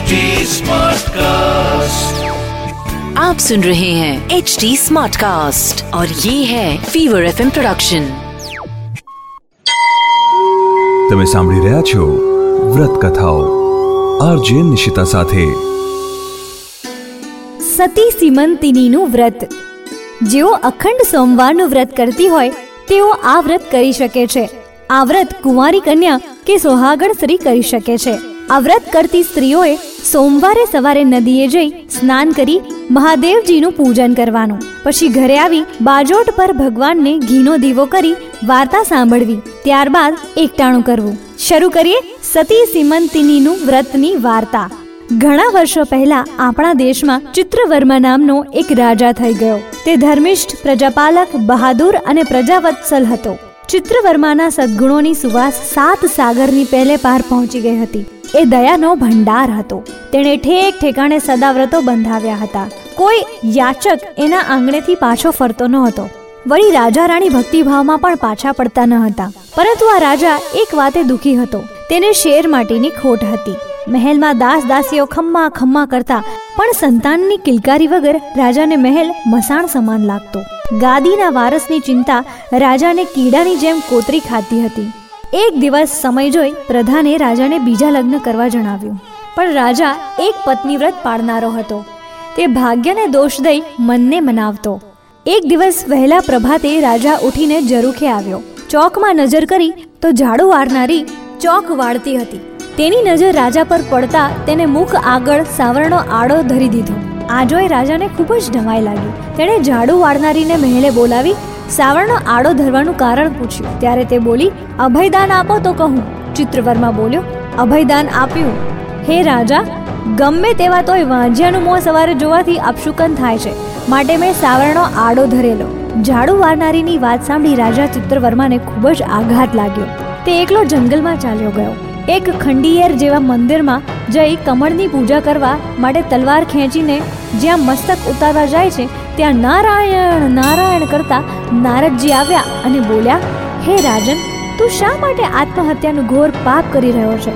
HD Smartcast. आप सुन रहे हैं एच डी स्मार्ट कास्ट और ये है फीवर एफ प्रोडक्शन તમે સાંભળી રહ્યા છો વ્રત કથાઓ આરજે નિશિતા સાથે સતી સિમંતિનીનું વ્રત જેઓ અખંડ સોમવારનું વ્રત કરતી હોય તેઓ આ વ્રત કરી શકે છે આ વ્રત કુંવારી કન્યા કે સોહાગણ સ્ત્રી કરી શકે છે આ વ્રત કરતી સ્ત્રીઓએ સોમવારે સવારે નદીએ જઈ સ્નાન કરી મહાદેવજીનું પૂજન કરવાનું. પછી ઘરે આવી બાજોટ પર ભગવાનને ઘીનો દીવો કરી વાર્તા સાંભળવી. ત્યારબાદ એકટાણું કરવું. શરૂ કરીએ સતી સિમંતિનીનું વ્રતની વાર્તા. ઘણા વર્ષો પહેલા આપણા દેશમાં ચિત્રવર્મા નામનો એક રાજા થઈ ગયો. તે ધર્મિષ્ઠ પ્રજાપાલક, બહાદુર અને પ્રજાવત્સલ હતો. ચિત્રવર્માના સદગુણોની સુવાસ સાત સાગરની પહેલે પાર પહોંચી ગઈ હતી. એ દયાનો ભંડાર હતો. તેણે ઠેક ઠેકાણે સદાવ્રતો બંધાવ્યા હતા. કોઈ યાચક એના આંગણેથી પાછો ફરતો ન હતો. વળી રાજા રાણી ભક્તિભાવમાં પણ પાછા પડતા ન હતા. પરંતુ આ રાજા એક વાતે દુખી હતો. તેને શેર માટેની ખોટ હતી. મહેલમાં દાસ દાસીઓ ખમ્મા ખમ્મા કરતા પણ સંતાનની કિલકારી વગર રાજાને મહેલ મસાણ સમાન લાગતો. ગાદીના વારસની ચિંતા રાજાને કીડાની જેમ કોતરી ખાતી હતી. એક દિવસ સમય જોઈ પ્રધાને રાજાને બીજા લગ્ન કરવા જણાવ્યું. પણ રાજા એક પત્ની વ્રત પાડનારો હતો. તે ભાગ્યને દોષ દઈ મનને મનાવતો. એક દિવસ વહેલા પ્રભાતે રાજા ઉઠીને જરૂખે આવ્યો. ચોકમાં નજર કરી તો ઝાડુ વાળનારી ચોક વાળતી હતી. તેની નજર રાજા પર પડતા તેને મુખ આગળ સાવરણો આડો ધરી દીધો. આ જોઈ રાજાને ખૂબ જ નવાઈ લાગી. તેણે ઝાડુ વાળનારીને મહેલે બોલાવી સાવરણો આડો ધરવાનું કારણ પૂછ્યું. ત્યારે તે બોલી, અભયદાન આપો તો કહું. ચિત્રવર્મા બોલ્યો, અભયદાન આપ્યું. હે રાજા, ગમે તેવા તોય વાંજિયાનું મોં સવારે જોવાથી અપશુકન થાય છે. માટે મેં સાવરણો આડો ધરેલો. ઝાડુ વારનારીની વાત સાંભળી રાજા ચિત્રવર્માને ખૂબ જ આઘાત લાગ્યો. તે એકલો જંગલમાં ચાલ્યો ગયો. એક ખંડિયેર જેવા મંદિરમાં જઈ કમળની પૂજા કરવા માટે તલવાર ખેંચીને જ્યાં મસ્તક ઉતારવા જાય છે, ત્યાં નારાયણ નારાયણ કરતા નારદજી આવ્યા અને બોલ્યા, હે રાજન, તું શા માટે આત્મહત્યાનું ઘોર પાપ કરી રહ્યો છે?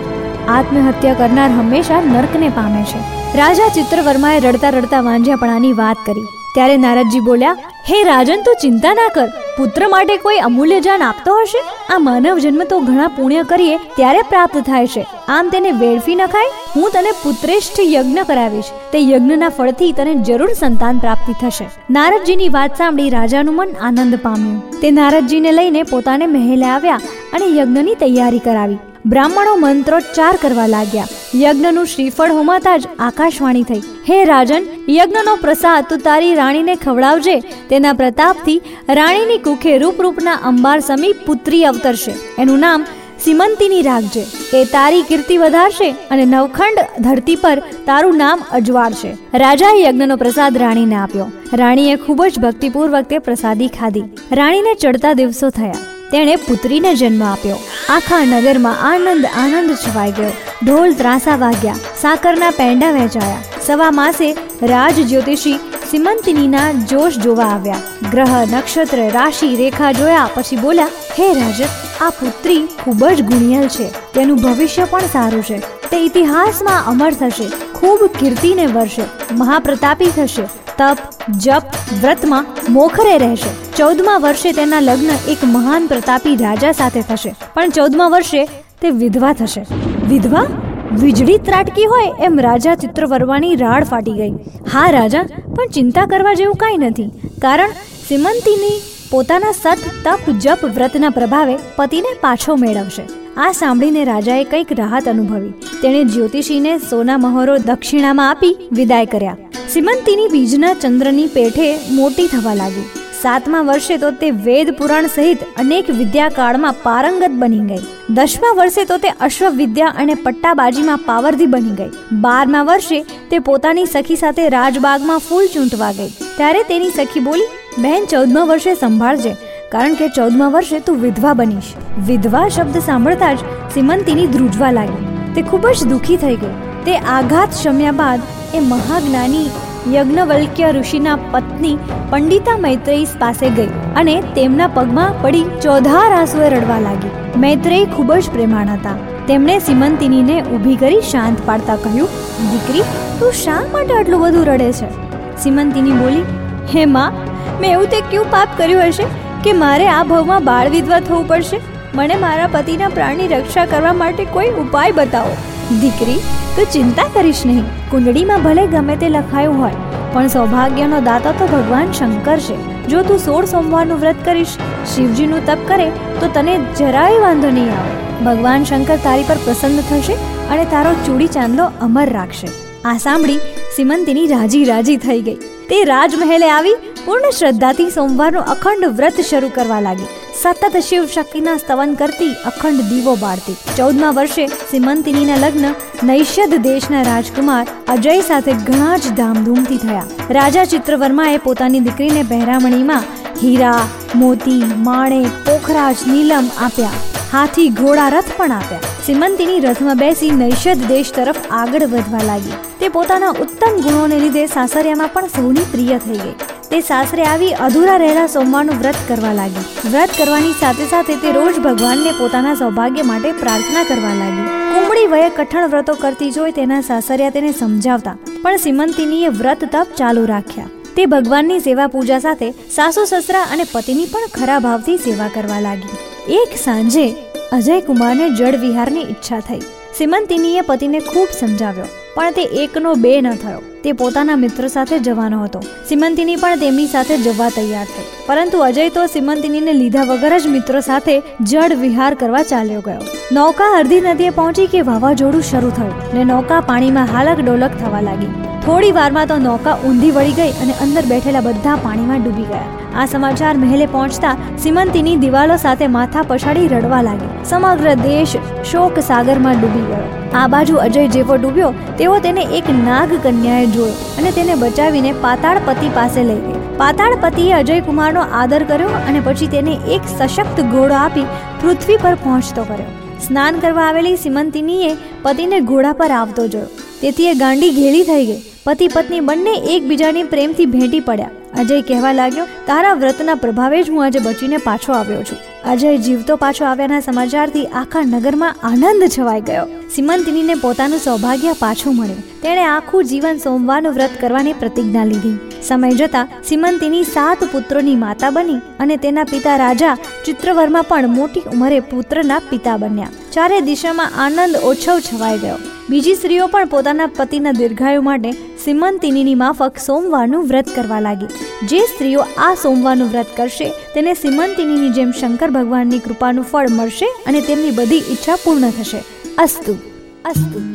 આત્મહત્યા કરનાર હંમેશા નર્કને પામે છે. રાજા ચિત્રવર્માએ રડતા રડતા વાંઝ્યાપણાની વાત કરી. ત્યારે નારદજી બોલ્યા, હે રાજન, તું ચિંતા ના કર. પુત્ર માટે કોઈ અમૂલ્ય જાન આપતો હશે? આ માનવ જન્મ તો ઘણા પુણ્ય કરીએ ત્યારે પ્રાપ્ત થાય છે. આમ તેને વેડફી નખાય? હું તને પુત્રેષ્ઠ યજ્ઞ કરાવીશ. તે યજ્ઞના ફળથી તને જરૂર સંતાન પ્રાપ્તિ થશે. નારદજીની વાત સાંભળી રાજાનું મન આનંદ પામ્યું. તે નારદજીને લઈને પોતાને મહેલે આવ્યા અને યજ્ઞની તૈયારી કરાવી. બ્રાહ્મણો મંત્રોચ્ચાર કરવા લાગ્યા. યજ્ઞનું શ્રીફળ હોમાતા જ આકાશવાણી થઈ. હે રાજન, યજ્ઞનો પ્રસાદ તું તારી રાણીને ખવડાવજે. તેના પ્રતાપથી રાણીની કુખે રૂપરૂપના અંબાર સમીપ પુત્રી અવતરશે. એનું નામ સિમંતીની રાખજે એ તારી કીર્તિ વધારશે અને નવખંડ ધરતી પર તારું નામ અજવાળશે. રાજાએ યજ્ઞનો પ્રસાદ રાણીને આપ્યો. રાણીએ ખૂબ જ ભક્તિપૂર્વક તે પ્રસાદી ખાધી. રાણીને ચડતા દિવસો થયા. તેણે પુત્રીને જન્મ આપ્યો. આખા નગરમાં આનંદ આનંદ છવાઈ ગયો. ઢોલ ત્રાસા વાગ્યા. સાકરના પેંડા વહેંચાયા સવા માસે રાજ જ્યોતિષી સિમંતિનીના જોશ જોવા આવ્યા. ગ્રહ, નક્ષત્ર, રાશિ, રેખા જોયા. પછી બોલ્યા, હે રાજ, આ પુત્રી ખૂબ જ ગુણિયલ છે. તેનું ભવિષ્ય પણ સારું છે. તે ઇતિહાસમાં અમર થશે. ખૂબ કીર્તિને વર્ષે મહાપ્રતાપી થશે. તપ, જપ, વ્રતમાં મોખરે રહેશે. ચૌદમા વર્ષે તેના લગ્ન એક મહાન પ્રતાપી રાજા સાથે થશે. પણ ચૌદમા વર્ષે તે વિધવા થશે. વિધવા? વીજળી ત્રાટકી હોય એમ રાજા ચિત્રવર્માની રાડ ફાટી ગઈ. હા રાજા, પણ ચિંતા કરવા જેવું કાંઈ નથી. કારણ સિમંતીની પોતાના સત, તપ, જપ વ્રતના પ્રભાવે પતિને પાછો મેળવશે. આ સાંભળીને રાજાએ કંઈક રાહત અનુભવી. તેણે જ્યોતિષીને સોના મહોરો દક્ષિણામાં આપી વિદાય કર્યા. સિમંતીની બીજના ચંદ્રની પેઠે મોટી થવા લાગી. સાતમા વર્ષે તો તે વેદ પુરાણ સહિત અનેક વિદ્યાકાળમાં પારંગત બની ગઈ. દસમા વર્ષે તો તે અશ્વ વિદ્યા અને પટ્ટાબાજીમાં પાવરધી બની ગઈ. બારમા વર્ષે તે પોતાની સખી સાથે રાજબાગમાં ફૂલ ચૂંટવા ગઈ. ત્યારે તેની સખી બોલી, બહેન, ચૌદમા વર્ષે સંભાળજે, કારણ કે ચૌદમા વર્ષે તું વિધવા બનીશ. વિધવા શબ્દ સાંભળતા જ સિમંતીની ધ્રુજવા લાગી. તે ખૂબ જ દુઃખી થઈ ગઈ. તે આઘાત શમ્યા બાદ એ મહાજ્ઞાની યજ્ઞવલ્ક્ય ઋષિના પત્ની પંડિતા મૈત્રેયી પાસે ગઈ અને તેમના પગમાં પડી ચોધાર આંસુએ રડવા લાગી. મૈત્રેયી ખૂબ જ પ્રેમાણ હતા. તેમણે સિમંતિનીને ઊભી કરી શાંત પાડતા કહ્યું, દીકરી, તું શા માટે આટલું બધું રડે છે? સિમંતિની બોલી, હે માં, મેં એવું તે ક્યું પાપ કર્યું હશે કે મારે આ ભવમાં બાળ વિધવા થવું પડશે? મને મારા પતિના પ્રાણની રક્ષા કરવા માટે કોઈ ઉપાય બતાવો. દીકરી, તું ચિંતા કરીશ નહીં. કુંડળીમાં ભલે ગમે તે લખાયું હોય, પણ સૌભાગ્યનો દાતા તો ભગવાન શંકર છે. જો તું સોળ સોમવારનું વ્રત કરીશ, શિવજીનું તપ કરે, તો તને જરાય વાંધો નહીં આવે. ભગવાન શંકર તારી પર પ્રસન્ન થશે અને તારો ચૂડી ચાંદલો અમર રાખશે. આ સાંભળી સિમંતીની રાજી રાજી થઈ ગઈ. તે રાજમહેલે આવી પૂર્ણ શ્રદ્ધાથી સોમવારનું અખંડ વ્રત શરૂ કરવા લાગી. સતત શિવ શક્તિના સ્તવન કરતી અખંડ દીવો બાળતી. ચૌદમા વર્ષે સિમંતિનીના લગ્ન નૈષદ દેશના રાજકુમાર અજય સાથે ઘણા જ ધામધૂમથી થયા. રાજા ચિત્રવર્માએ પોતાની દીકરીને પહેરામણીમાં હીરા, મોતી, માણે, પોખરાજ, નીલમ આપ્યા. હાથી ઘોડા રથ પણ આપ્યા. સિમંતિની રથમાં બેસી નૈષદ દેશ તરફ આગળ વધવા લાગી. તે પોતાના ઉત્તમ ગુણોને લીધે સાસરિયામાં પણ સૌની પ્રિય થઈ ગઈ. તે સાસરે આવી અધૂરા રહેલા સોમવારનું વ્રત કરવા લાગી. વ્રત કરવાની સાથે સાથે તે રોજ ભગવાનને પોતાના સૌભાગ્ય માટે પ્રાર્થના કરવા લાગી. કુંબળી વયે કઠણ વ્રતો કરતી જોઈ તેના સાસરિયા તેને સમજાવતા, પણ સિમંતિનીએ વ્રત તપ ચાલુ રાખ્યા. તે ભગવાનની સેવા પૂજા સાથે સાસુ, સસરા અને પતિની પણ ખરા ભાવથી સેવા કરવા લાગી. એક સાંજે અજય કુમારને જળ વિહારની ઈચ્છા થઈ. સિમંતિનીએ પતિને ખૂબ સમજાવ્યો, પણ તે એકનો બે ન થયો. તે પોતાના મિત્ર સાથે જવાનો હતો. સિમંતિની પણ તેમની સાથે જવા તૈયાર થઈ. પરંતુ અજય તો સિમંતિનીને લીધા વગર જ મિત્રો સાથે જળ વિહાર કરવા ચાલ્યો ગયો. નૌકા અડધી નદીએ પહોંચી કે વાવાઝોડું શરૂ થયું ને નૌકા પાણીમાં હાલક ડોલક થવા લાગી. થોડી વારમાં તો નૌકા ઊંધી વળી ગઈ અને અંદર બેઠેલા બધા પાણીમાં ડૂબી ગયા. આ સમાચાર મહેલે પહોંચતા સિમંતીની દિવાલો સાથે માથા પછાડી રડવા લાગી. સમગ્ર દેશ શોક સાગરમાં ડૂબી ગયો. આ બાજુ અજય જેવો ડૂબ્યો, તેવો તેને એક નાગ કન્યાએ જોયો અને તેને બચાવીને પાતાળ પતિ પાસે લઈ ગઈ. પાતાળ પતિએ અજય કુમારનો આદર કર્યો અને પછી તેને એક સશક્ત ઘોડો આપી પૃથ્વી પર પહોંચતો કર્યો. સ્નાન કરવા આવેલી સિમંતિનીએ પતિને ઘોડા પર આવતો જોયો. તેથી એ ગાંડી ઘેલી થઈ ગઈ. પતિ પત્ની બંને એકબીજાની પ્રેમથી ભેટી પડ્યા. અજય કહેવા લાગ્યો, તારા વ્રતના પ્રભાવે જ હું આજે બચીને પાછો આવ્યો છું. અજય જીવતો પાછો આવ્યાના સમાચારથી આખા નગરમાં આનંદ છવાઈ ગયો. સિમંતિનીને પોતાનું સૌભાગ્ય પાછું મળ્યું. તેણે આખું જીવન સોમવારનું વ્રત કરવાની પ્રતિજ્ઞા લીધી. સમય જતા સિમંતિની સાત પુત્રોની માતા બની અને તેના પિતા રાજા ચિત્રવર્મા પણ મોટી ઉંમરે પુત્રના પિતા બન્યા. ચારે દિશામાં આનંદ ઓછવ છવાઈ ગયો. બીજી સ્ત્રીઓ પણ પોતાના પતિના દીર્ઘાયુ માટે સિમંતિનીની માફક સોમવારનું વ્રત કરવા લાગી. જે સ્ત્રીઓ આ સોમવારનું વ્રત કરશે, તેને સિમંતિનીની જેમ શંકર ભગવાનની કૃપાનું ફળ મળશે અને તેમની બધી ઈચ્છા પૂર્ણ થશે. અસ્તુ. અસ્તુ.